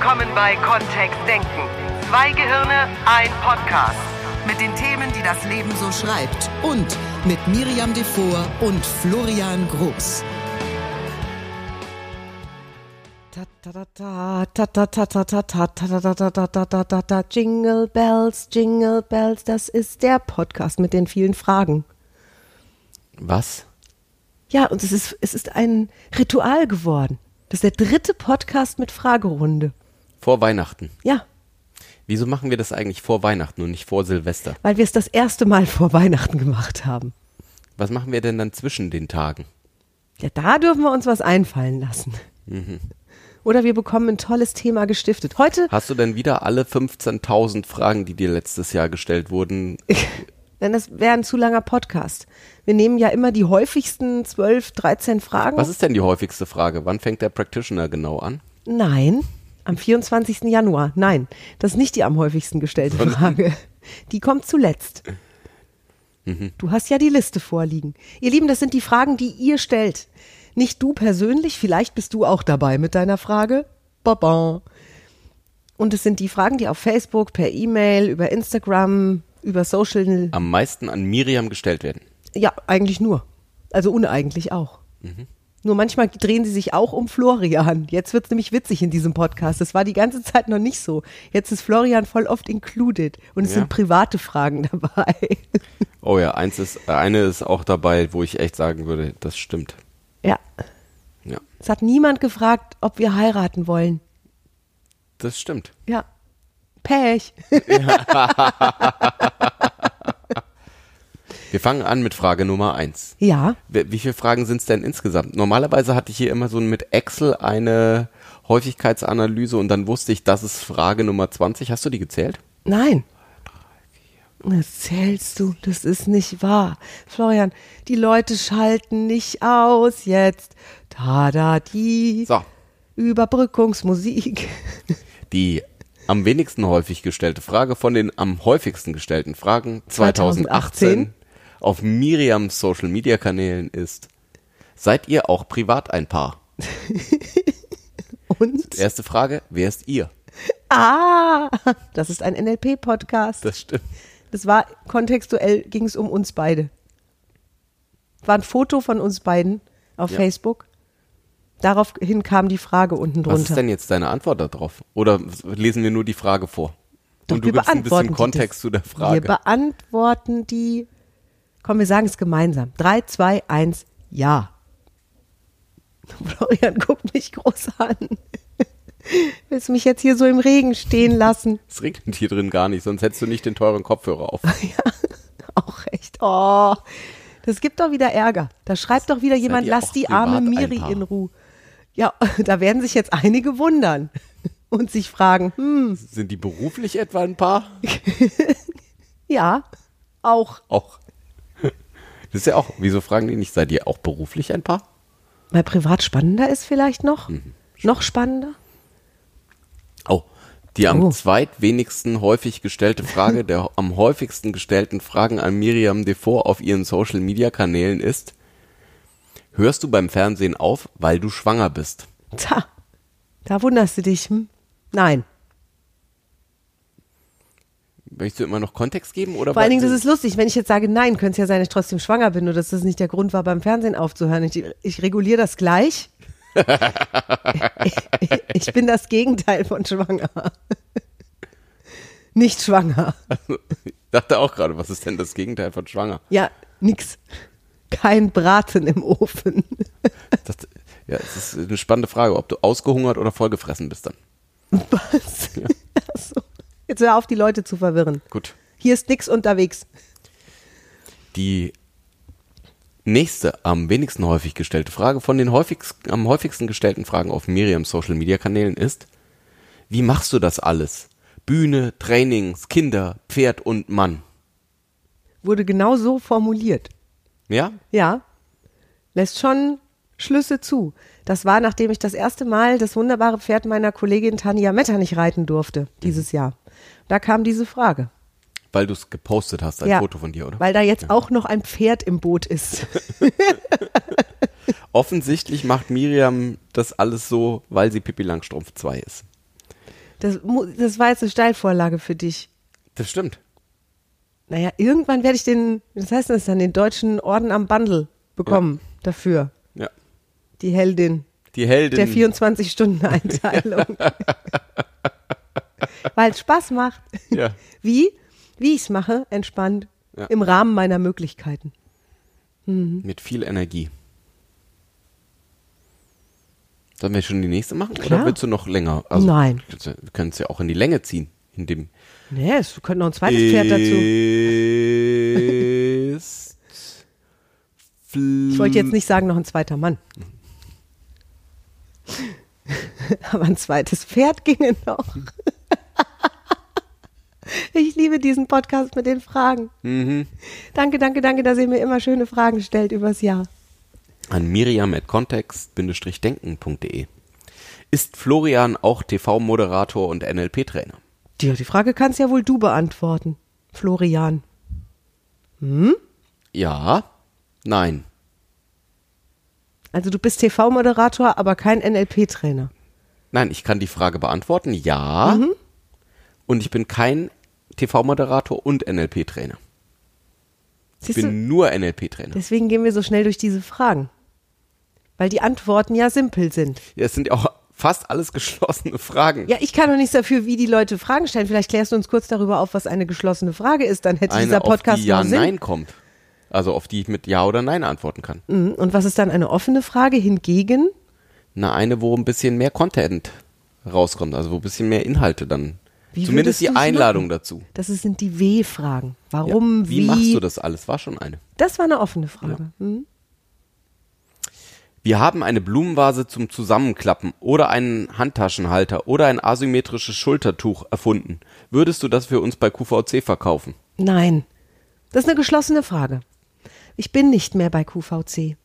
willkommen bei Kontext Denken. Zwei Gehirne, ein Podcast. Mit den Themen, die das Leben so schreibt. Und mit Miriam Devor und Florian Groß. Jingle Bells, Jingle Bells, das ist der Podcast mit den vielen Fragen. Was? Ja, und es ist, es ist ein Ritual geworden. Das ist der dritte Podcast mit Fragerunde. Vor Weihnachten. Ja, Wieso machen wir das eigentlich vor Weihnachten und nicht vor Silvester? weil wir es das erste Mal vor Weihnachten gemacht haben. Was machen wir denn dann zwischen den Tagen? Ja, da dürfen wir uns was einfallen lassen. Oder wir bekommen ein tolles Thema gestiftet. Heute, Hast du denn wieder alle 15.000 Fragen, die dir letztes Jahr gestellt wurden? denn das wäre ein zu langer Podcast. Wir nehmen ja immer die häufigsten 12, 13 Fragen. Was ist denn die häufigste Frage? Wann fängt der Practitioner genau an? Nein, am 24. Januar. Nein, das ist nicht die am häufigsten gestellte Frage. Die kommt zuletzt. Du hast ja die Liste vorliegen. Ihr Lieben, das sind die Fragen, die ihr stellt. Nicht du persönlich, vielleicht bist du auch dabei mit deiner Frage. Baba. Und es sind die Fragen, die auf Facebook, per E-Mail, über Instagram, über Social, Am meisten an Miriam gestellt werden. ja, eigentlich nur. Also uneigentlich auch. Nur manchmal drehen sie sich auch um Florian. Jetzt wird's nämlich witzig in diesem Podcast. Das war die ganze Zeit noch nicht so. Jetzt ist Florian voll oft included und es Ja. sind private Fragen dabei. Oh ja, eins ist, eine ist auch dabei, wo ich echt sagen würde, das stimmt. ja. Ja, Es hat niemand gefragt, ob wir heiraten wollen. das stimmt. Ja. Pech. Wir fangen an mit Frage Nummer eins. Ja. Wie wie viele Fragen sind es denn insgesamt? Normalerweise hatte ich hier immer so mit Excel eine Häufigkeitsanalyse und dann wusste ich, das ist Frage Nummer 20. Hast du die gezählt? Nein. Das zählst du, das ist nicht wahr. Florian, die Leute schalten nicht aus jetzt. Da, da, die. So, Überbrückungsmusik. die am wenigsten häufig gestellte Frage von den am häufigsten gestellten Fragen 2018, 2018 auf Miriams Social Media Kanälen ist: Seid ihr auch privat ein Paar? Und? Erste Frage: Wer ist ihr? Ah, das ist ein NLP-Podcast. Das stimmt. Das war kontextuell, ging es um uns beide. War ein Foto von uns beiden auf Ja. Facebook. Daraufhin kam die Frage unten Was ist drunter. denn jetzt deine Antwort darauf? Oder lesen wir nur die Frage vor? Doch, Und wir du gibst ein bisschen Kontext zu der Wir Frage. beantworten die. Komm, wir sagen es gemeinsam. Drei, zwei, eins, ja. Florian guckt mich groß an. Willst du mich jetzt hier so im Regen stehen lassen? Es regnet hier drin gar nicht, sonst hättest du nicht den teuren Kopfhörer auf. Auch recht. Oh, das gibt doch wieder Ärger. Da schreibt doch wieder jemand, lass die arme Miri in Ruhe. Ja, da werden sich jetzt einige wundern und sich fragen, hm, Sind die beruflich etwa ein Paar? ja, auch. Auch. Das ist ja auch, wieso fragen die nicht, seid ihr auch beruflich ein Paar? Weil privat spannender ist vielleicht noch. Mhm. Noch spannender. Oh, die am Oh. zweitwenigsten häufig gestellte Frage der am häufigsten gestellten Fragen an Miriam Devor auf ihren Social Media Kanälen ist, hörst du beim Fernsehen auf, weil du schwanger bist? Tja, da wunderst du dich. Hm? Nein. Möchtest du immer noch Kontext geben? Oder Vor allen Dingen, das ist lustig. Wenn ich jetzt sage, nein, könnte es ja sein, dass ich trotzdem schwanger bin oder dass das nicht der Grund war, beim Fernsehen aufzuhören. Ich, ich reguliere das gleich. ich bin das Gegenteil von schwanger. Nicht schwanger. Ich dachte auch gerade, was ist denn das Gegenteil von schwanger? Ja, nix. Kein Braten im Ofen. Das, ja, es ist eine spannende Frage, ob du ausgehungert oder vollgefressen bist dann. Was? Ach so. Jetzt hör auf, die Leute zu verwirren. Gut. Hier ist nix unterwegs. Die nächste am wenigsten häufig gestellte Frage von den häufigst, am häufigsten gestellten Fragen auf Miriams Social Media Kanälen ist, wie machst du das alles? Bühne, Trainings, Kinder, Pferd und Mann. Wurde genau so formuliert. Ja? Ja, lässt schon Schlüsse zu. Das war, nachdem ich das erste Mal das wunderbare Pferd meiner Kollegin Tanja Metternich reiten durfte, dieses Jahr. Da kam diese Frage. Weil du es gepostet hast, ein ja, Foto von dir, oder? Weil da jetzt auch noch ein Pferd im Boot ist. Offensichtlich macht Miriam das alles so, weil sie Pippi Langstrumpf 2 ist. Das, das war jetzt eine Steilvorlage für dich. Das stimmt. Naja, irgendwann werde ich den, was heißt das dann, den deutschen Orden am Bundle bekommen dafür. Ja. Die Heldin Die Heldin. der 24-Stunden-Einteilung. Weil es Spaß macht. Ja. Wie? Wie ich es mache, entspannt, Ja. im Rahmen meiner Möglichkeiten. Mit viel Energie. Sollen wir schon die nächste machen? Klar. Oder willst du noch länger? Nein. Wir können es ja auch in die Länge ziehen. In dem Nee, es könnte noch ein zweites Pferd dazu. Ist Ich wollte jetzt nicht sagen, noch ein zweiter Mann. Aber ein zweites Pferd ginge noch. Ich liebe diesen Podcast mit den Fragen. Mhm. Danke, danke, danke, dass ihr mir immer schöne Fragen stellt übers Jahr. an miriam at context-denken.de. Ist Florian auch TV-Moderator und NLP-Trainer? Die, die Frage kannst ja wohl du beantworten, Florian. Ja, nein. Also du bist TV-Moderator, aber kein NLP-Trainer. Nein, ich kann die Frage beantworten, ja. Mhm. Und ich bin kein TV-Moderator und NLP-Trainer. Ich Siehst du, bin nur NLP-Trainer. deswegen gehen wir so schnell durch diese Fragen. Weil die Antworten ja simpel sind. Ja, es sind ja auch fast alles geschlossene Fragen. Ja, ich kann doch nichts dafür, wie die Leute Fragen stellen. Vielleicht klärst du uns kurz darüber auf, was eine geschlossene Frage ist. Dann hätte Eine, dieser Podcast auf die Ja, noch Sinn. Nein kommt. Also auf die ich mit Ja oder Nein antworten kann. Mhm. Und was ist dann eine offene Frage hingegen? Na, eine, wo ein bisschen mehr Content rauskommt, also wo ein bisschen mehr Inhalte dann. Wie Zumindest die Einladung machen? dazu. Das sind die W-Fragen. Ja. Warum, wie, wie? machst du das alles? War schon eine. Das war eine offene Frage. Mhm. Wir haben eine Blumenvase zum Zusammenklappen oder einen Handtaschenhalter oder ein asymmetrisches Schultertuch erfunden. Würdest du das für uns bei QVC verkaufen? Nein. Das ist eine geschlossene Frage. Ich bin nicht mehr bei QVC.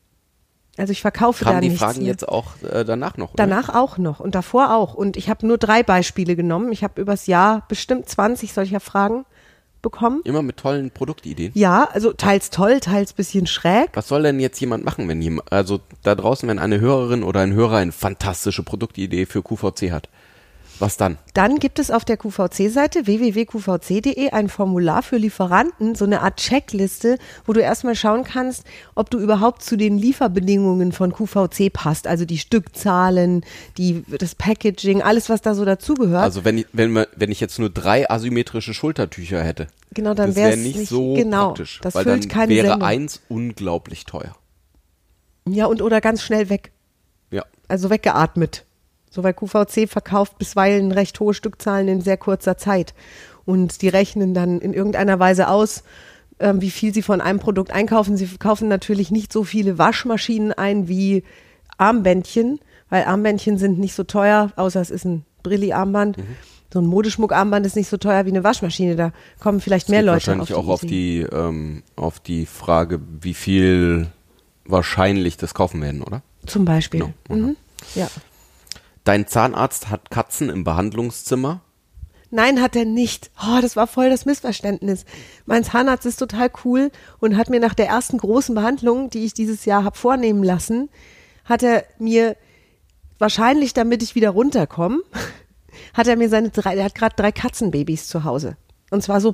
Also ich verkaufe da Kamen die nichts Fragen mehr. jetzt auch äh, danach noch? Oder? Danach auch noch und davor auch. Und ich habe nur drei Beispiele genommen. Ich habe übers Jahr bestimmt 20 solcher Fragen bekommen. Immer mit tollen Produktideen. Ja, also teils toll, teils bisschen schräg. Was soll denn jetzt jemand machen, wenn jemand, also da draußen, wenn eine Hörerin oder ein Hörer eine fantastische Produktidee für QVC hat? Was dann? Dann gibt es auf der QVC-Seite www.qvc.de ein Formular für Lieferanten, so eine Art Checkliste, wo du erstmal schauen kannst, ob du überhaupt zu den Lieferbedingungen von QVC passt. Also die Stückzahlen, die, das Packaging, alles, was da so dazugehört. Also wenn ich, wenn, wenn ich jetzt nur drei asymmetrische Schultertücher hätte, Genau, dann wäre wär's nicht, nicht- so genau, praktisch. das weil füllt dann wäre Sendung. eins unglaublich teuer. ja, und oder ganz schnell weg. Ja. Also weggeatmet. So, weil QVC verkauft bisweilen recht hohe Stückzahlen in sehr kurzer Zeit. Und die rechnen dann in irgendeiner Weise aus, ähm, wie viel sie von einem Produkt einkaufen. Sie kaufen natürlich nicht so viele Waschmaschinen ein wie Armbändchen, weil Armbändchen sind nicht so teuer, außer es ist ein Brilli-Armband. So ein Modeschmuck-Armband ist nicht so teuer wie eine Waschmaschine. Da kommen vielleicht mehr Geht Leute wahrscheinlich auf die auch auf die, ähm, auf die Frage, wie viel wahrscheinlich das kaufen werden, oder? Zum Beispiel. Genau, Mhm. Ja. Dein Zahnarzt hat Katzen im Behandlungszimmer. Nein, hat er nicht. Oh, das war voll das Missverständnis. Mein Zahnarzt ist total cool und hat mir nach der ersten großen Behandlung, die ich dieses Jahr habe vornehmen lassen, hat er mir wahrscheinlich, damit ich wieder runterkomme, hat er mir seine drei, er hat gerade drei Katzenbabys zu Hause. Und zwar so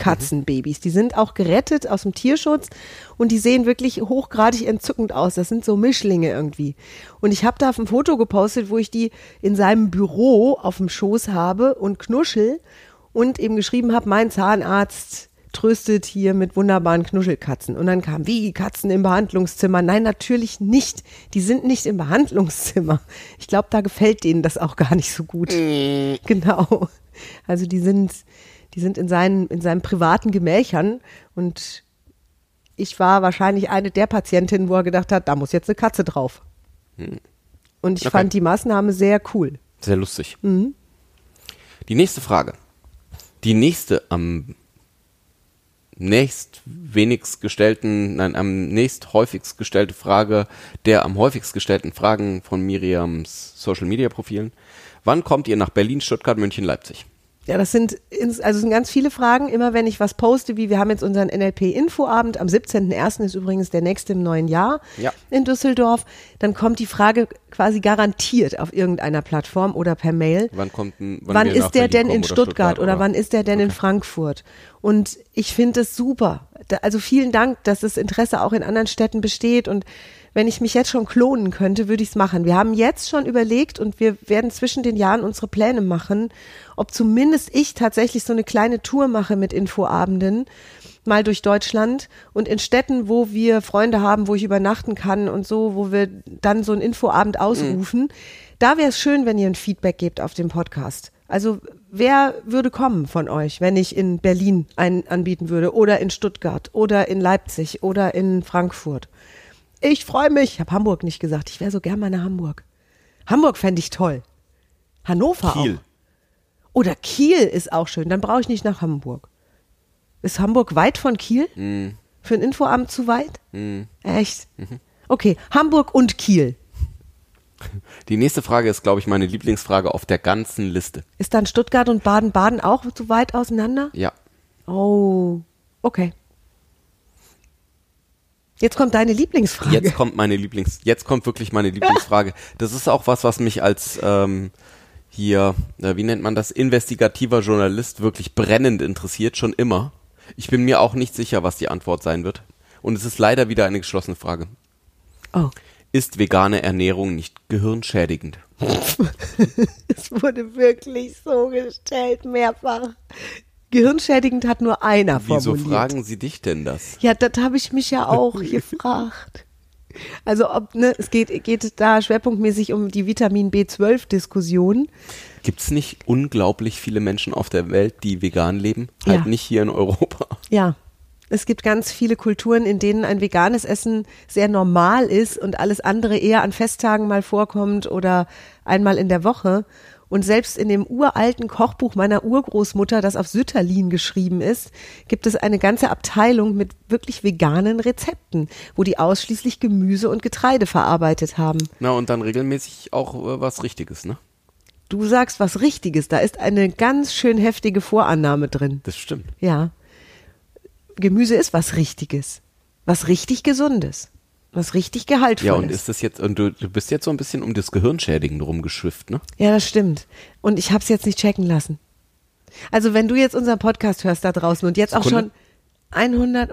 Puschelkatzenbabys. Die sind auch gerettet aus dem Tierschutz und die sehen wirklich hochgradig entzückend aus. Das sind so Mischlinge irgendwie. Und ich habe da ein Foto gepostet, wo ich die in seinem Büro auf dem Schoß habe und knuschel und eben geschrieben habe, mein Zahnarzt tröstet hier mit wunderbaren Knuschelkatzen. Und dann kam, wie, Katzen im Behandlungszimmer? Nein, natürlich nicht. Die sind nicht im Behandlungszimmer. Ich glaube, da gefällt denen das auch gar nicht so gut. Genau. Also die sind, die sind in seinen, in seinen privaten Gemächern und ich war wahrscheinlich eine der Patientinnen, wo er gedacht hat, da muss jetzt eine Katze drauf. Und ich Okay. fand die Maßnahme sehr cool. Sehr lustig. Mhm. Die nächste Frage. Die nächste am nächst wenigst gestellten, nein, am nächst häufigst gestellte Frage der am häufigst gestellten Fragen von Miriams Social Media Profilen. Wann kommt ihr nach Berlin, Stuttgart, München, Leipzig? Ja, das sind, also sind ganz viele Fragen. Immer wenn ich was poste, wie wir haben jetzt unseren NLP-Infoabend, am 17.01. ist übrigens der nächste im neuen Jahr Ja. in Düsseldorf, dann kommt die Frage quasi garantiert auf irgendeiner Plattform oder per Mail. Wann kommt ein, Wann, nach ist der denn in oder Stuttgart, oder, wann ist der denn in Frankfurt? Und ich finde es super. Da, also vielen Dank, dass das Interesse auch in anderen Städten besteht und wenn ich mich jetzt schon klonen könnte, würde ich es machen. Wir haben jetzt schon überlegt und wir werden zwischen den Jahren unsere Pläne machen, ob zumindest ich tatsächlich so eine kleine Tour mache mit Infoabenden mal durch Deutschland und in Städten, wo wir Freunde haben, wo ich übernachten kann und so, wo wir dann so einen Infoabend ausrufen. Da wäre es schön, wenn ihr ein Feedback gebt auf den Podcast. Also wer würde kommen von euch, wenn ich in Berlin einen anbieten würde oder in Stuttgart oder in Leipzig oder in Frankfurt? Ich freue mich. Ich habe Hamburg nicht gesagt. Ich wäre so gern mal nach Hamburg. Hamburg fände ich toll. Hannover Kiel. auch. Oder Kiel ist auch schön. Dann brauche ich nicht nach Hamburg. Ist Hamburg weit von Kiel? Für ein Infoabend zu weit? Echt? Okay, Hamburg und Kiel. Die nächste Frage ist, glaube ich, meine Lieblingsfrage auf der ganzen Liste. Ist dann Stuttgart und Baden-Baden auch zu weit auseinander? Ja. Oh, okay. Jetzt kommt deine Lieblingsfrage. Jetzt kommt meine Lieblings, jetzt kommt wirklich meine Lieblingsfrage. Das ist auch was, was mich als ähm, hier, äh, wie nennt man das, investigativer Journalist wirklich brennend interessiert, schon immer. Ich bin mir auch nicht sicher, was die Antwort sein wird. Und es ist leider wieder eine geschlossene Frage. oh, Ist vegane Ernährung nicht gehirnschädigend? es wurde wirklich so gestellt, mehrfach. Gehirnschädigend hat nur einer Wieso formuliert. fragen Sie dich denn das? Ja, das habe ich mich ja auch gefragt. Also ob, ne, es geht, geht da schwerpunktmäßig um die Vitamin B12-Diskussion. Gibt es nicht unglaublich viele Menschen auf der Welt, die vegan leben? Halt Ja. nicht hier in Europa. Ja. Es gibt ganz viele Kulturen, in denen ein veganes Essen sehr normal ist und alles andere eher an Festtagen mal vorkommt oder einmal in der Woche. Und selbst in dem uralten Kochbuch meiner Urgroßmutter, das auf Sütterlin geschrieben ist, gibt es eine ganze Abteilung mit wirklich veganen Rezepten, wo die ausschließlich Gemüse und Getreide verarbeitet haben. Na, und dann regelmäßig auch äh, was Richtiges, ne? Du sagst was Richtiges, da ist eine ganz schön heftige Vorannahme drin. Das stimmt. Ja. Gemüse ist was Richtiges. Was richtig Gesundes. Was richtig Gehaltvolles. Ja, und ist das jetzt, und du, du bist jetzt so ein bisschen um das Gehirnschädigen rumgeschwifft, ne? Ja, das stimmt. Und ich habe es jetzt nicht checken lassen. Also wenn du jetzt unseren Podcast hörst da draußen und jetzt auch Sekunde. schon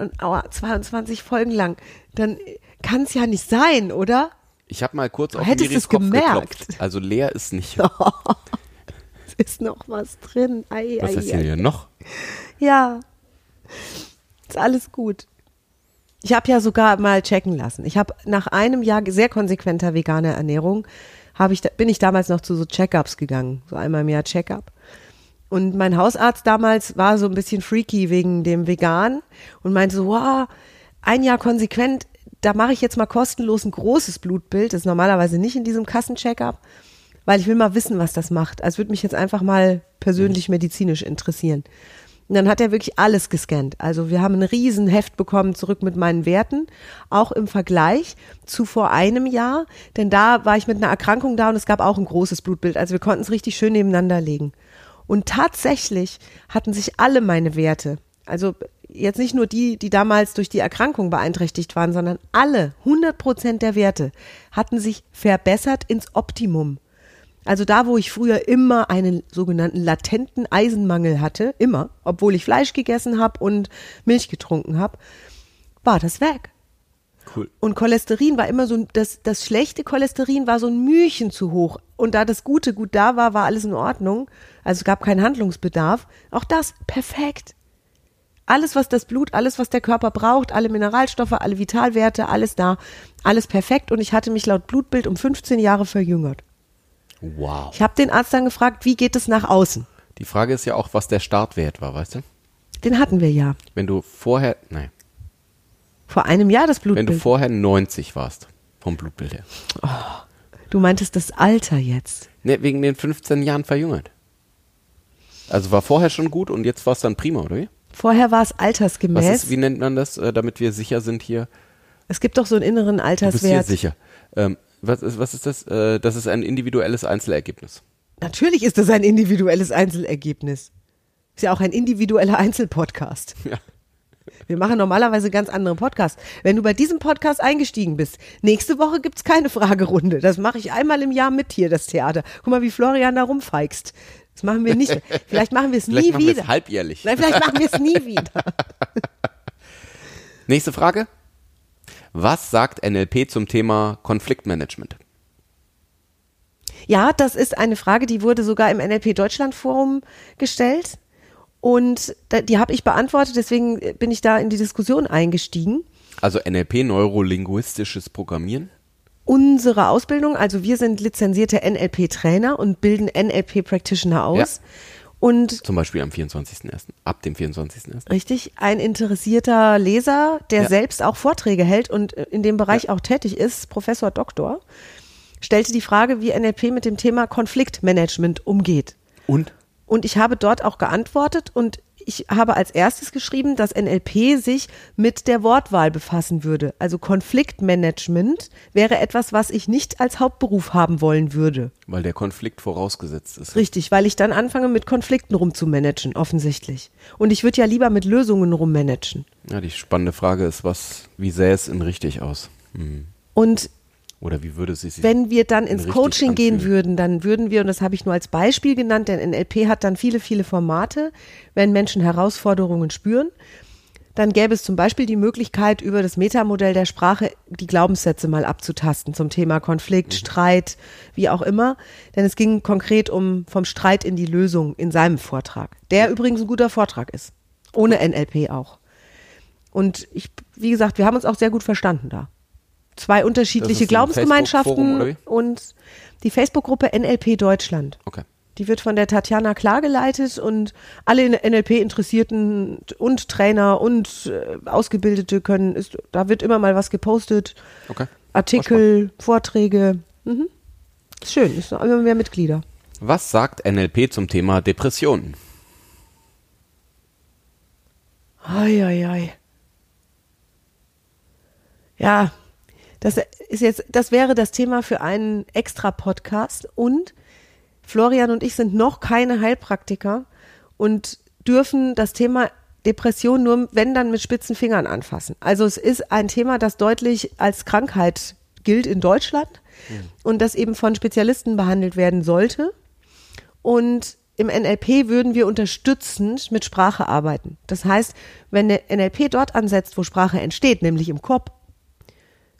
122 Folgen lang, dann kann es ja nicht sein, oder? Ich habe mal kurz auf Hättest Miris es Kopf gemerkt. geklopft. Also leer ist nicht. Es ist noch was drin. Ei, Was ei, ist ei. denn hier noch? Ja. Ist alles gut. Ich habe ja sogar mal checken lassen. Ich habe nach einem Jahr sehr konsequenter veganer Ernährung, habe ich, bin ich damals noch zu so Check-ups gegangen. So einmal im Jahr Check-up. Und mein Hausarzt damals war so ein bisschen freaky wegen dem Vegan und meinte so, wow, ein Jahr konsequent, da mache ich jetzt mal kostenlos ein großes Blutbild. Das ist normalerweise nicht in diesem Kassencheckup, weil ich will mal wissen, was das macht. Also würde mich jetzt einfach mal persönlich medizinisch interessieren. Und dann hat er wirklich alles gescannt. Also wir haben ein Riesenheft bekommen zurück mit meinen Werten, auch im Vergleich zu vor einem Jahr, denn da war ich mit einer Erkrankung da und es gab auch ein großes Blutbild. Also wir konnten es richtig schön nebeneinander legen. Und tatsächlich hatten sich alle meine Werte, also jetzt nicht nur die, die damals durch die Erkrankung beeinträchtigt waren, sondern alle 100 Prozent der Werte hatten sich verbessert ins Optimum. Also da, wo ich früher immer einen sogenannten latenten Eisenmangel hatte, immer, obwohl ich Fleisch gegessen habe und Milch getrunken habe, war das weg. Cool. Und Cholesterin war immer so, ein- das, das schlechte Cholesterin war so ein Mühchen zu hoch. Und da das Gute gut da war, war alles in Ordnung. Also es gab keinen Handlungsbedarf. Auch das perfekt. Alles, was das Blut, alles, was der Körper braucht, alle Mineralstoffe, alle Vitalwerte, alles da, alles perfekt. Und ich hatte mich laut Blutbild um 15 Jahre verjüngert. Wow. Ich habe den Arzt dann gefragt, wie geht es nach außen? Die Frage ist ja auch, was der Startwert war, weißt du? Den hatten wir ja. Wenn du vorher, nein, Vor einem Jahr das wenn Blutbild. du vorher 90 warst, vom Blutbild her. du meintest das Alter jetzt. Ne, wegen den 15 Jahren verjüngert. Also war vorher schon gut und jetzt war es dann prima, oder wie? Vorher war es Was altersgemäß. ist, wie nennt man das, äh, damit wir sicher sind hier? es gibt doch so einen inneren Du bist hier Alterswert. sicher. Ähm, was, ist, was ist das? Äh, das ist ein individuelles Einzelergebnis. Natürlich ist das ein individuelles Einzelergebnis. Ist ja auch ein individueller Einzelpodcast. Ja. Wir machen normalerweise ganz andere Podcasts. Wenn du bei diesem Podcast eingestiegen bist, nächste Woche gibt's keine Fragerunde. Das mache ich einmal im Jahr mit hier, das Theater. Guck mal, wie Florian da rumfeigst. Das machen wir nicht. Vielleicht machen wir es Vielleicht nie wieder. es halbjährlich. Nein, vielleicht machen wir es nie wieder. Nächste Frage. Was sagt NLP zum Thema Konfliktmanagement? Ja, das ist eine Frage, die wurde sogar im NLP Deutschland Forum gestellt. Und die habe ich beantwortet, deswegen bin ich da in die Diskussion eingestiegen. Also NLP, neurolinguistisches Programmieren. Unsere Ausbildung, also wir sind lizenzierte NLP-Trainer und bilden NLP-Practitioner aus. Und Zum Beispiel am 24.01. Ab dem 24.01. richtig, ein interessierter Leser, der Ja. selbst auch Vorträge hält und äh, in dem Bereich auch tätig ist, Professor Doktor, stellte die Frage, wie NLP mit dem Thema Konfliktmanagement umgeht. Und? Und ich habe dort auch geantwortet und ich habe als erstes geschrieben, dass NLP sich mit der Wortwahl befassen würde. Also Konfliktmanagement wäre etwas, was ich nicht als Hauptberuf haben wollen würde. Weil der Konflikt vorausgesetzt ist. Richtig, weil ich dann anfange mit Konflikten rumzumanagen, offensichtlich. Und ich würde ja lieber mit Lösungen rummanagen. Ja, die spannende Frage ist, was, wie sähe es in richtig aus? Hm. Und Oder wie würde sie sich wenn wir dann ins Coaching gehen anfühlen? würden, dann würden wir, und das habe ich nur als Beispiel genannt, denn NLP hat dann viele, viele Formate, wenn Menschen Herausforderungen spüren, dann gäbe es zum Beispiel die Möglichkeit, über das Metamodell der Sprache die Glaubenssätze mal abzutasten zum Thema Konflikt, Streit, wie auch immer. Denn es ging konkret um vom Streit in die Lösung in seinem Vortrag, der übrigens ein guter Vortrag ist. Ohne NLP auch. Und ich, wie gesagt, wir haben uns auch sehr gut verstanden da. Zwei unterschiedliche Glaubensgemeinschaften und die Facebook-Gruppe NLP Deutschland. Okay. Die wird von der Tatjana Klar geleitet und alle in NLP-Interessierten und Trainer und äh, Ausgebildete können, ist, da wird immer mal was gepostet. Okay. Artikel, Vorträge. Mhm. Ist schön, ist noch immer mehr Mitglieder. Was sagt NLP zum Thema Depressionen? Ei, ei, ei. Ja, das ist jetzt, das wäre das Thema für einen extra Podcast und Florian und ich sind noch keine Heilpraktiker und dürfen das Thema Depression nur, wenn dann mit spitzen Fingern anfassen. Also es ist ein Thema, das deutlich als Krankheit gilt in Deutschland und das eben von Spezialisten behandelt werden sollte. Und im NLP würden wir unterstützend mit Sprache arbeiten. Das heißt, wenn der NLP dort ansetzt, wo Sprache entsteht, nämlich im Kopf,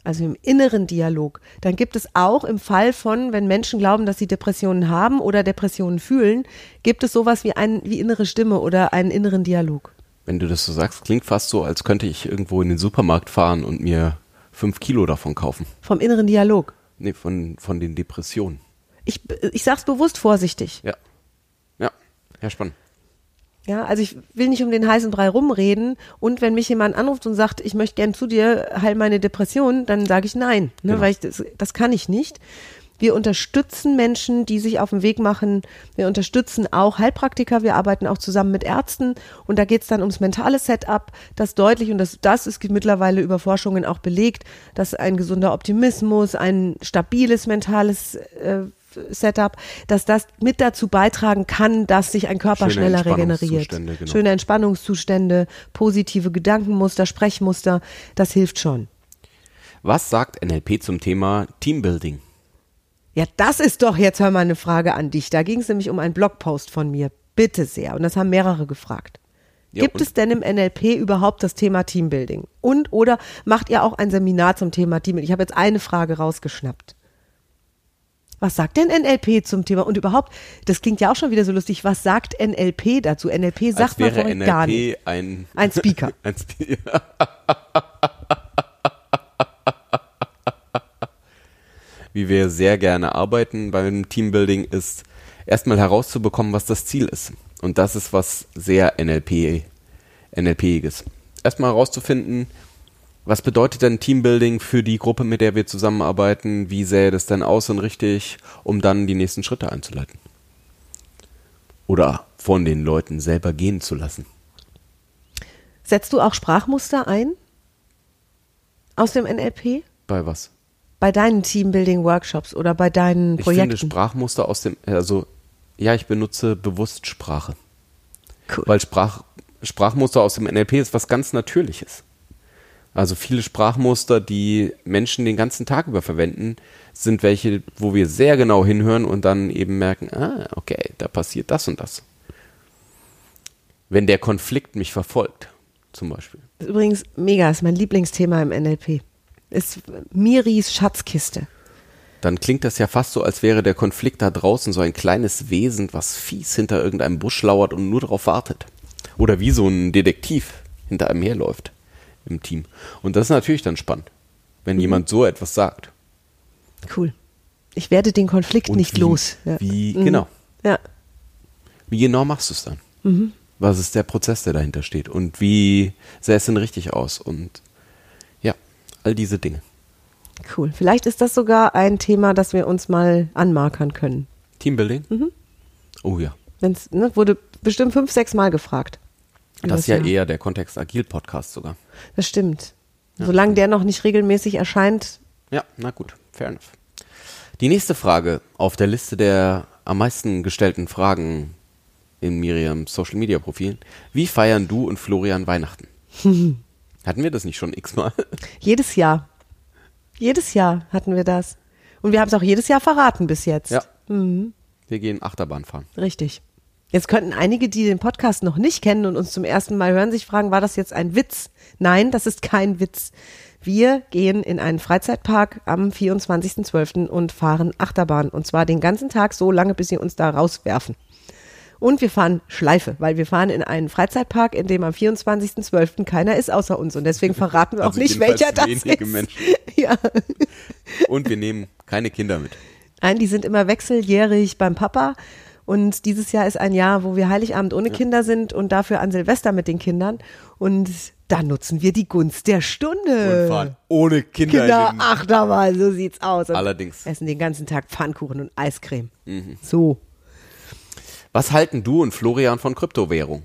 also im inneren Dialog, dann gibt es auch im Fall von, wenn Menschen glauben, dass sie Depressionen haben oder Depressionen fühlen, gibt es sowas wie, ein, wie innere Stimme oder einen inneren Dialog. Wenn du das so sagst, klingt fast so, als könnte ich irgendwo in den Supermarkt fahren und mir fünf Kilo davon kaufen. Vom inneren Dialog. Nee, von, von den Depressionen. Ich, ich sag's bewusst vorsichtig. Ja. Ja. Ja, spannend. Ja, also ich will nicht um den heißen Brei rumreden und wenn mich jemand anruft und sagt, ich möchte gern zu dir, heil meine Depression, dann sage ich nein, ne, Genau. weil ich das, das kann ich nicht. Wir unterstützen Menschen, die sich auf den Weg machen. Wir unterstützen auch Heilpraktiker. Wir arbeiten auch zusammen mit Ärzten. Und da geht's dann ums mentale Setup, das deutlich, und das, das ist mittlerweile über Forschungen auch belegt, dass ein gesunder Optimismus, ein stabiles mentales äh, Setup, dass das mit dazu beitragen kann, dass sich ein Körper Schöne schneller regeneriert. Genau. Schöne Entspannungszustände, positive Gedankenmuster, Sprechmuster, das hilft schon. Was sagt NLP zum Thema Teambuilding? Ja, das ist doch jetzt hör mal eine Frage an dich. Da ging es nämlich um einen Blogpost von mir. Bitte sehr. Und das haben mehrere gefragt. Ja, Gibt es denn im NLP überhaupt das Thema Teambuilding? Und oder macht ihr auch ein Seminar zum Thema Teambuilding? Ich habe jetzt eine Frage rausgeschnappt. Was sagt denn NLP zum Thema? Und überhaupt, das klingt ja auch schon wieder so lustig. Was sagt NLP dazu? NLP sagt Als man wäre vorhin NLP gar nicht. ein, Ein Speaker. ein Speaker. Wie wir sehr gerne arbeiten beim Teambuilding ist erstmal herauszubekommen, was das Ziel ist. Und das ist was sehr NLP, NLPiges. Erstmal herauszufinden, was bedeutet denn Teambuilding für die Gruppe, mit der wir zusammenarbeiten? Wie sähe das denn aus und richtig, um dann die nächsten Schritte einzuleiten? Oder von den Leuten selber gehen zu lassen. Setzt du auch Sprachmuster ein? Aus dem NLP? Bei was? Bei deinen Teambuilding-Workshops oder bei deinen Ich Projekten? finde Sprachmuster aus dem, also ja, ich benutze bewusst Sprache. Cool. Weil Sprach, Sprachmuster aus dem NLP ist was ganz Natürliches. Also viele Sprachmuster, die Menschen den ganzen Tag über verwenden, sind welche, wo wir sehr genau hinhören und dann eben merken, ah, okay, da passiert das und das. Wenn der Konflikt mich verfolgt, zum Beispiel. Das ist übrigens mega, ist mein Lieblingsthema im NLP. Ist Miris Schatzkiste. Dann klingt das ja fast so, als wäre der Konflikt da draußen so ein kleines Wesen, was fies hinter irgendeinem Busch lauert und nur darauf wartet. Oder wie so ein Detektiv hinter einem herläuft im Team. Und das ist natürlich dann spannend, wenn Mhm. jemand so etwas sagt. Cool. Ich werde den Konflikt Und nicht wie, los. Ja. Wie, Mhm. genau. Ja. Wie genau machst du es dann? Mhm. Was ist der Prozess, der dahinter steht? Und wie sähe es denn richtig aus? Und ja, all diese Dinge. Cool. Vielleicht ist das sogar ein Thema, das wir uns mal anmarkern können. Teambuilding? Mhm. Oh ja. Wenn's, ne, wurde bestimmt fünf, sechs Mal gefragt. Das ist ja eher der Kontext Agil-Podcast sogar. Das stimmt. Solange der noch nicht regelmäßig erscheint, Ja, na gut, fair enough. Die nächste Frage auf der Liste der am meisten gestellten Fragen in Miriams Social Media Profilen. Wie feiern du und Florian Weihnachten? Hatten wir das nicht schon x-mal? jedes Jahr. Jedes Jahr hatten wir das. Und wir haben es auch jedes Jahr verraten bis jetzt. Ja. Wir gehen Achterbahn fahren. Richtig. Jetzt könnten einige, die den Podcast noch nicht kennen und uns zum ersten Mal hören, sich fragen, war das jetzt ein Witz? Nein, das ist kein Witz. Wir gehen in einen Freizeitpark am 24.12. und fahren Achterbahn. Und zwar den ganzen Tag so lange, bis sie uns da rauswerfen. Und wir fahren Schleife, weil wir fahren in einen Freizeitpark, in dem am 24.12. keiner ist außer uns. Und deswegen verraten wir auch Also nicht, jedenfalls welcher das ist. Menschen. Ja. Und wir nehmen keine Kinder mit. Nein, die sind immer wechseljährig beim Papa. Und dieses Jahr ist ein Jahr, wo wir Heiligabend ohne Kinder sind und dafür an Silvester mit den Kindern. Und da nutzen wir die Gunst der Stunde. Und fahren ohne Kinder. Kinder, in den- Achterbahn, so sieht's aus. Und Allerdings. Essen den ganzen Tag Pfannkuchen und Eiscreme. Mhm. So. Was halten du und Florian von Kryptowährung?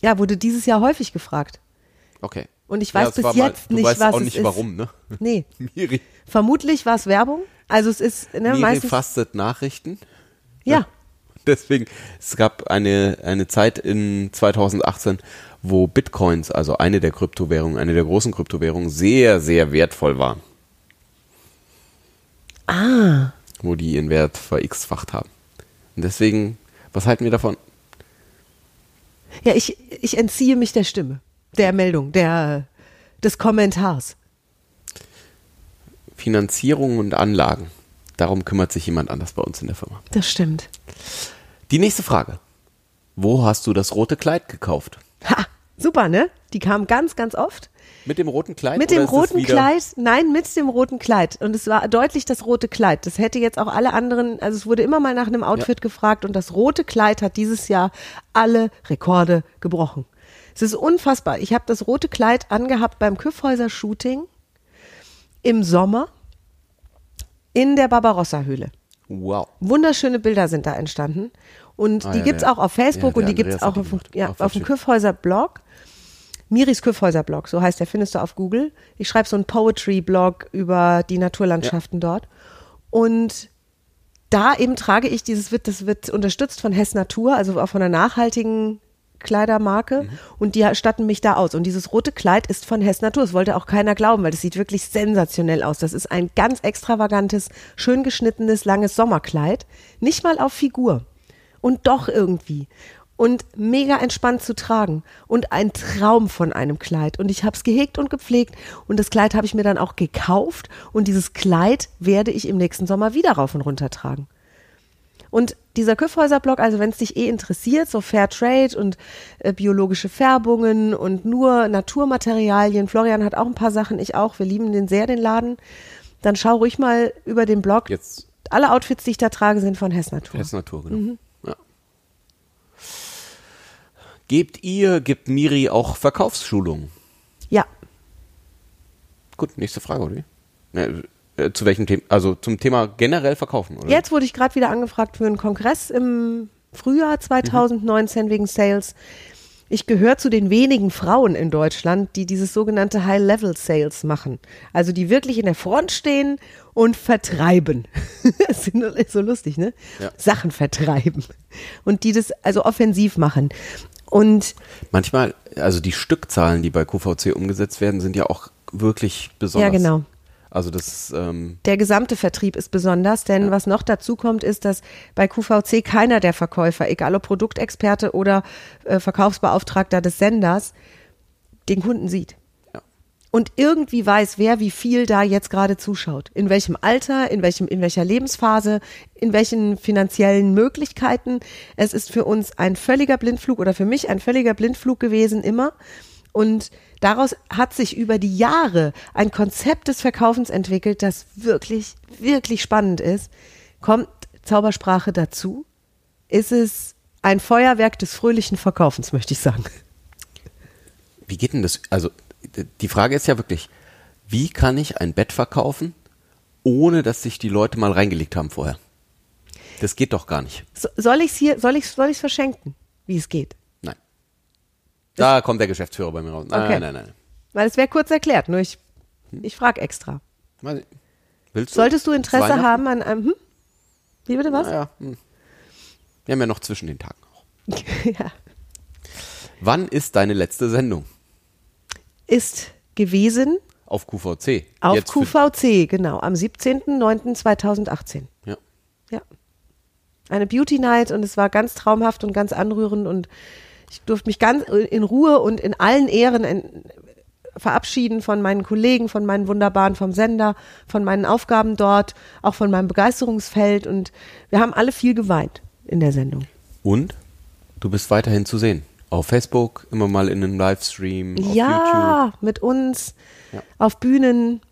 Ja, wurde dieses Jahr häufig gefragt. Okay. Und ich weiß es bis mal- jetzt du nicht, weißt was auch es nicht ist. warum, ne? Nee. Miri, Vermutlich war es Werbung. Also es ist, ne, Miri meistens. fastet Nachrichten. Ja. Deswegen, es gab eine, eine Zeit in 2018, wo Bitcoins, also eine der Kryptowährungen, eine der großen Kryptowährungen, sehr, sehr wertvoll waren. Ah. Wo die ihren Wert ver-x-facht haben. Und deswegen, was halten wir davon? Ja, ich, ich entziehe mich der Stimme, der Meldung, der, des Kommentars. Finanzierung und Anlagen. Darum kümmert sich jemand anders bei uns in der Firma. Das stimmt. Die nächste Frage. Wo hast du das rote Kleid gekauft? Ha, super, ne? Die kamen ganz, ganz oft. Mit dem roten Kleid? Mit dem roten Kleid, nein, mit dem roten Kleid. Und es war deutlich das rote Kleid. Das hätte jetzt auch alle anderen, also es wurde immer mal nach einem Outfit gefragt und das rote Kleid hat dieses Jahr alle Rekorde gebrochen. Es ist unfassbar. Ich habe das rote Kleid angehabt beim Küffhäuser-Shooting im Sommer in der Barbarossa-Höhle. Wow. Wunderschöne Bilder sind da entstanden. Und Ah, die ja, gibt's der- auch auf Facebook ja, und die gibt's Andreas hat auch auf, ja, Auf auf dem YouTube. Küffhäuser Blog. Miris Küffhäuser Blog, so heißt der, findest du auf Google. Ich schreibe so einen Poetry-Blog über die Naturlandschaften dort. Und da eben trage ich dieses, wird, das wird unterstützt von Hess Natur, also auch von einer nachhaltigen Kleidermarke. Und die statten mich da aus. Und dieses rote Kleid ist von Hess Natur. Das wollte auch keiner glauben, weil das sieht wirklich sensationell aus. Das ist ein ganz extravagantes, schön geschnittenes, langes Sommerkleid. Nicht mal auf Figur. Und doch irgendwie. Und mega entspannt zu tragen. Und ein Traum von einem Kleid. Und ich habe es gehegt und gepflegt. Und das Kleid habe ich mir dann auch gekauft. Und dieses Kleid werde ich im nächsten Sommer wieder rauf und runter tragen. Und dieser Küffhäuser-Blog, also wenn es dich eh interessiert, so Fair Trade und äh, biologische Färbungen und nur Naturmaterialien, Florian hat auch ein paar Sachen, ich auch, wir lieben den sehr, den Laden, dann schau ruhig mal über den Blog. Jetzt Alle Outfits, die ich da trage, sind von Hess Natur. Hess Natur, genau. Mhm. Ja. Gebt ihr, gibt Miri auch Verkaufsschulungen? Ja, Gut, nächste Frage, oder? wie? Äh, zu welchem Thema? Also zum Thema generell verkaufen, oder? Jetzt wurde ich gerade wieder angefragt für einen Kongress im Frühjahr 2019 wegen Sales. Ich gehöre zu den wenigen Frauen in Deutschland, die dieses sogenannte High-Level-Sales machen. Also die wirklich in der Front stehen und vertreiben. das ist so lustig, ne? Ja. Sachen vertreiben. Und die das also offensiv machen. Und Manchmal, also die Stückzahlen, die bei QVC umgesetzt werden, sind ja auch wirklich besonders. ja, genau. Also das ähm, Der gesamte Vertrieb ist besonders, denn was noch dazu kommt, ist, dass bei QVC keiner der Verkäufer, egal ob Produktexperte oder äh, Verkaufsbeauftragter des Senders, den Kunden sieht. Ja. Und irgendwie weiß, wer wie viel da jetzt gerade zuschaut. In welchem Alter, in welchem, in welcher Lebensphase, in welchen finanziellen Möglichkeiten. Es ist für uns ein völliger Blindflug oder für mich ein völliger Blindflug gewesen immer. Und daraus hat sich über die Jahre ein Konzept des Verkaufens entwickelt, das wirklich, wirklich spannend ist. Kommt Zaubersprache dazu? Ist es ein Feuerwerk des fröhlichen Verkaufens, möchte ich sagen. wie geht denn das? Also die Frage ist ja wirklich, wie kann ich ein Bett verkaufen, ohne dass sich die Leute mal reingelegt haben vorher? Das geht doch gar nicht. So, soll ich es hier, soll ich soll ich's verschenken, wie es geht? Da kommt der Geschäftsführer bei mir raus. Nein, Okay. nein, nein. Weil es wäre kurz erklärt, nur ich, ich frage extra. Willst du? Solltest du Interesse haben an einem, hm? Wie bitte was? Naja, hm. Wir haben ja noch zwischen den Tagen auch. ja. Wann ist deine letzte Sendung? Ist gewesen Auf QVC. auf Jetzt QVC, genau, am 17.09.2018. Ja. Ja. Eine Beauty Night und es war ganz traumhaft und ganz anrührend und ich durfte mich ganz in Ruhe und in allen Ehren in, verabschieden von meinen Kollegen, von meinen wunderbaren vom Sender, von meinen Aufgaben dort, auch von meinem Begeisterungsfeld und wir haben alle viel geweint in der Sendung. Und du bist weiterhin zu sehen. Auf Facebook, immer mal in einem Livestream, auf YouTube. ja, mit uns Ja. auf Bühnen,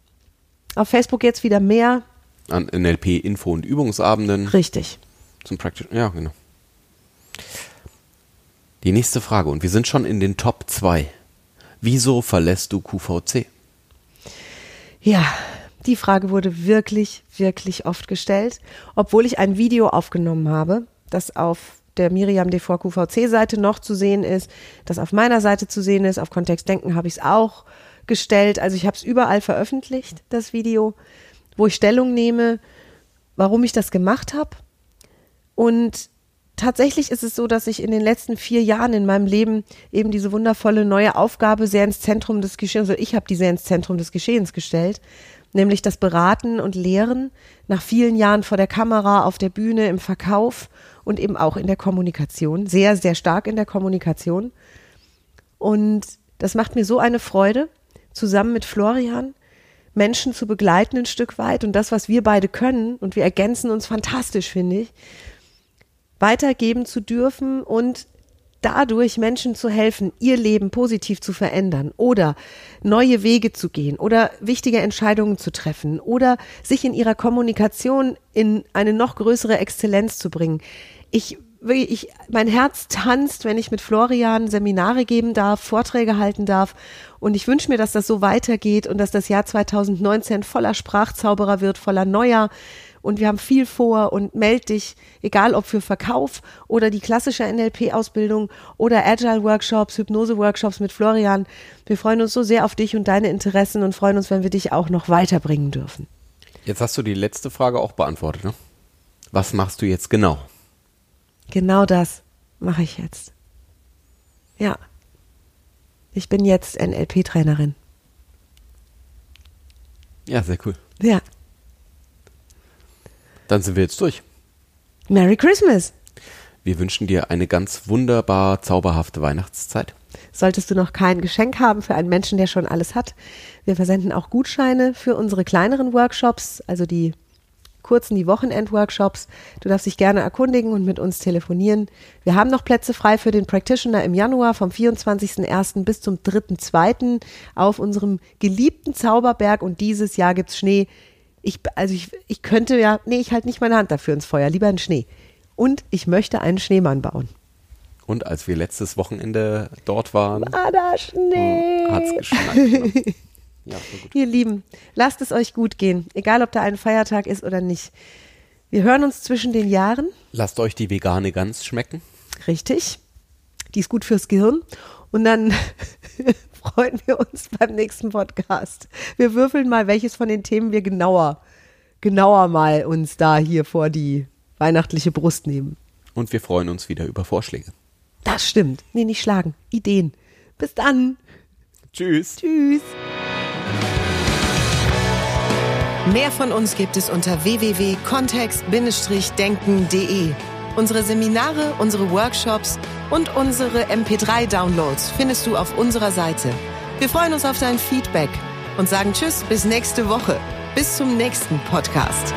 auf Facebook jetzt wieder mehr. An NLP Info- und Übungsabenden. Richtig. Zum Practice. Ja, genau. Die nächste Frage, und wir sind schon in den Top 2. Wieso verlässt du QVC? Ja, die Frage wurde wirklich, wirklich oft gestellt, obwohl ich ein Video aufgenommen habe, das auf der Miriam Devor QVC-Seite noch zu sehen ist, das auf meiner Seite zu sehen ist, auf Kontext Denken habe ich es auch gestellt. Also ich habe es überall veröffentlicht, das Video, wo ich Stellung nehme, warum ich das gemacht habe. Und tatsächlich ist es so, dass ich in den letzten vier Jahren in meinem Leben eben diese wundervolle neue Aufgabe sehr ins Zentrum des Geschehens, oder ich habe die sehr ins Zentrum des Geschehens gestellt, nämlich das Beraten und Lehren nach vielen Jahren vor der Kamera, auf der Bühne, im Verkauf und eben auch in der Kommunikation, sehr, sehr stark in der Kommunikation. Und das macht mir so eine Freude, zusammen mit Florian Menschen zu begleiten ein Stück weit und das, was wir beide können, und wir ergänzen uns fantastisch, finde ich, weitergeben zu dürfen und dadurch Menschen zu helfen, ihr Leben positiv zu verändern oder neue Wege zu gehen oder wichtige Entscheidungen zu treffen oder sich in ihrer Kommunikation in eine noch größere Exzellenz zu bringen. Ich ich, mein Herz tanzt, wenn ich mit Florian Seminare geben darf, Vorträge halten darf. Und ich wünsche mir, dass das so weitergeht und dass das Jahr 2019 voller Sprachzauberer wird, voller neuer. Und wir haben viel vor und meld dich, egal ob für Verkauf oder die klassische NLP-Ausbildung oder Agile-Workshops, Hypnose-Workshops mit Florian. Wir freuen uns so sehr auf dich und deine Interessen und freuen uns, wenn wir dich auch noch weiterbringen dürfen. Jetzt hast du die letzte Frage auch beantwortet, ne? Was machst du jetzt genau? Genau das mache ich jetzt. Ja. Ich bin jetzt NLP-Trainerin. Ja, sehr cool. Ja. Dann sind wir jetzt durch. Merry Christmas. Wir wünschen dir eine ganz wunderbar zauberhafte Weihnachtszeit. Solltest du noch kein Geschenk haben für einen Menschen, der schon alles hat, wir versenden auch Gutscheine für unsere kleineren Workshops, also die kurzen, die Wochenend-Workshops. Du darfst dich gerne erkundigen und mit uns telefonieren. Wir haben noch Plätze frei für den Practitioner im Januar vom 24.01. bis zum 3.02. auf unserem geliebten Zauberberg und dieses Jahr gibt's Schnee. Ich, also ich, ich könnte ja, nee, ich halte nicht meine Hand dafür ins Feuer, lieber einen Schnee. Und ich möchte einen Schneemann bauen. Und als wir letztes Wochenende dort waren, Ah, da Schnee. hat's geschneit. ne? Ja, voll gut. Ihr Lieben, lasst es euch gut gehen, egal ob da ein Feiertag ist oder nicht. Wir hören uns zwischen den Jahren, Lasst euch die vegane Gans schmecken. richtig. Die ist gut fürs Gehirn. Und dann freuen wir uns beim nächsten Podcast. Wir würfeln mal, welches von den Themen wir genauer, genauer mal uns da hier vor die weihnachtliche Brust nehmen. Und wir freuen uns wieder über Vorschläge. Das stimmt. Nee, nicht schlagen. Ideen. Bis dann. Tschüss. Tschüss. Mehr von uns gibt es unter www.kontext-denken.de. Unsere Seminare, unsere Workshops und unsere MP3-Downloads findest du auf unserer Seite. Wir freuen uns auf dein Feedback und sagen Tschüss bis nächste Woche. Bis zum nächsten Podcast.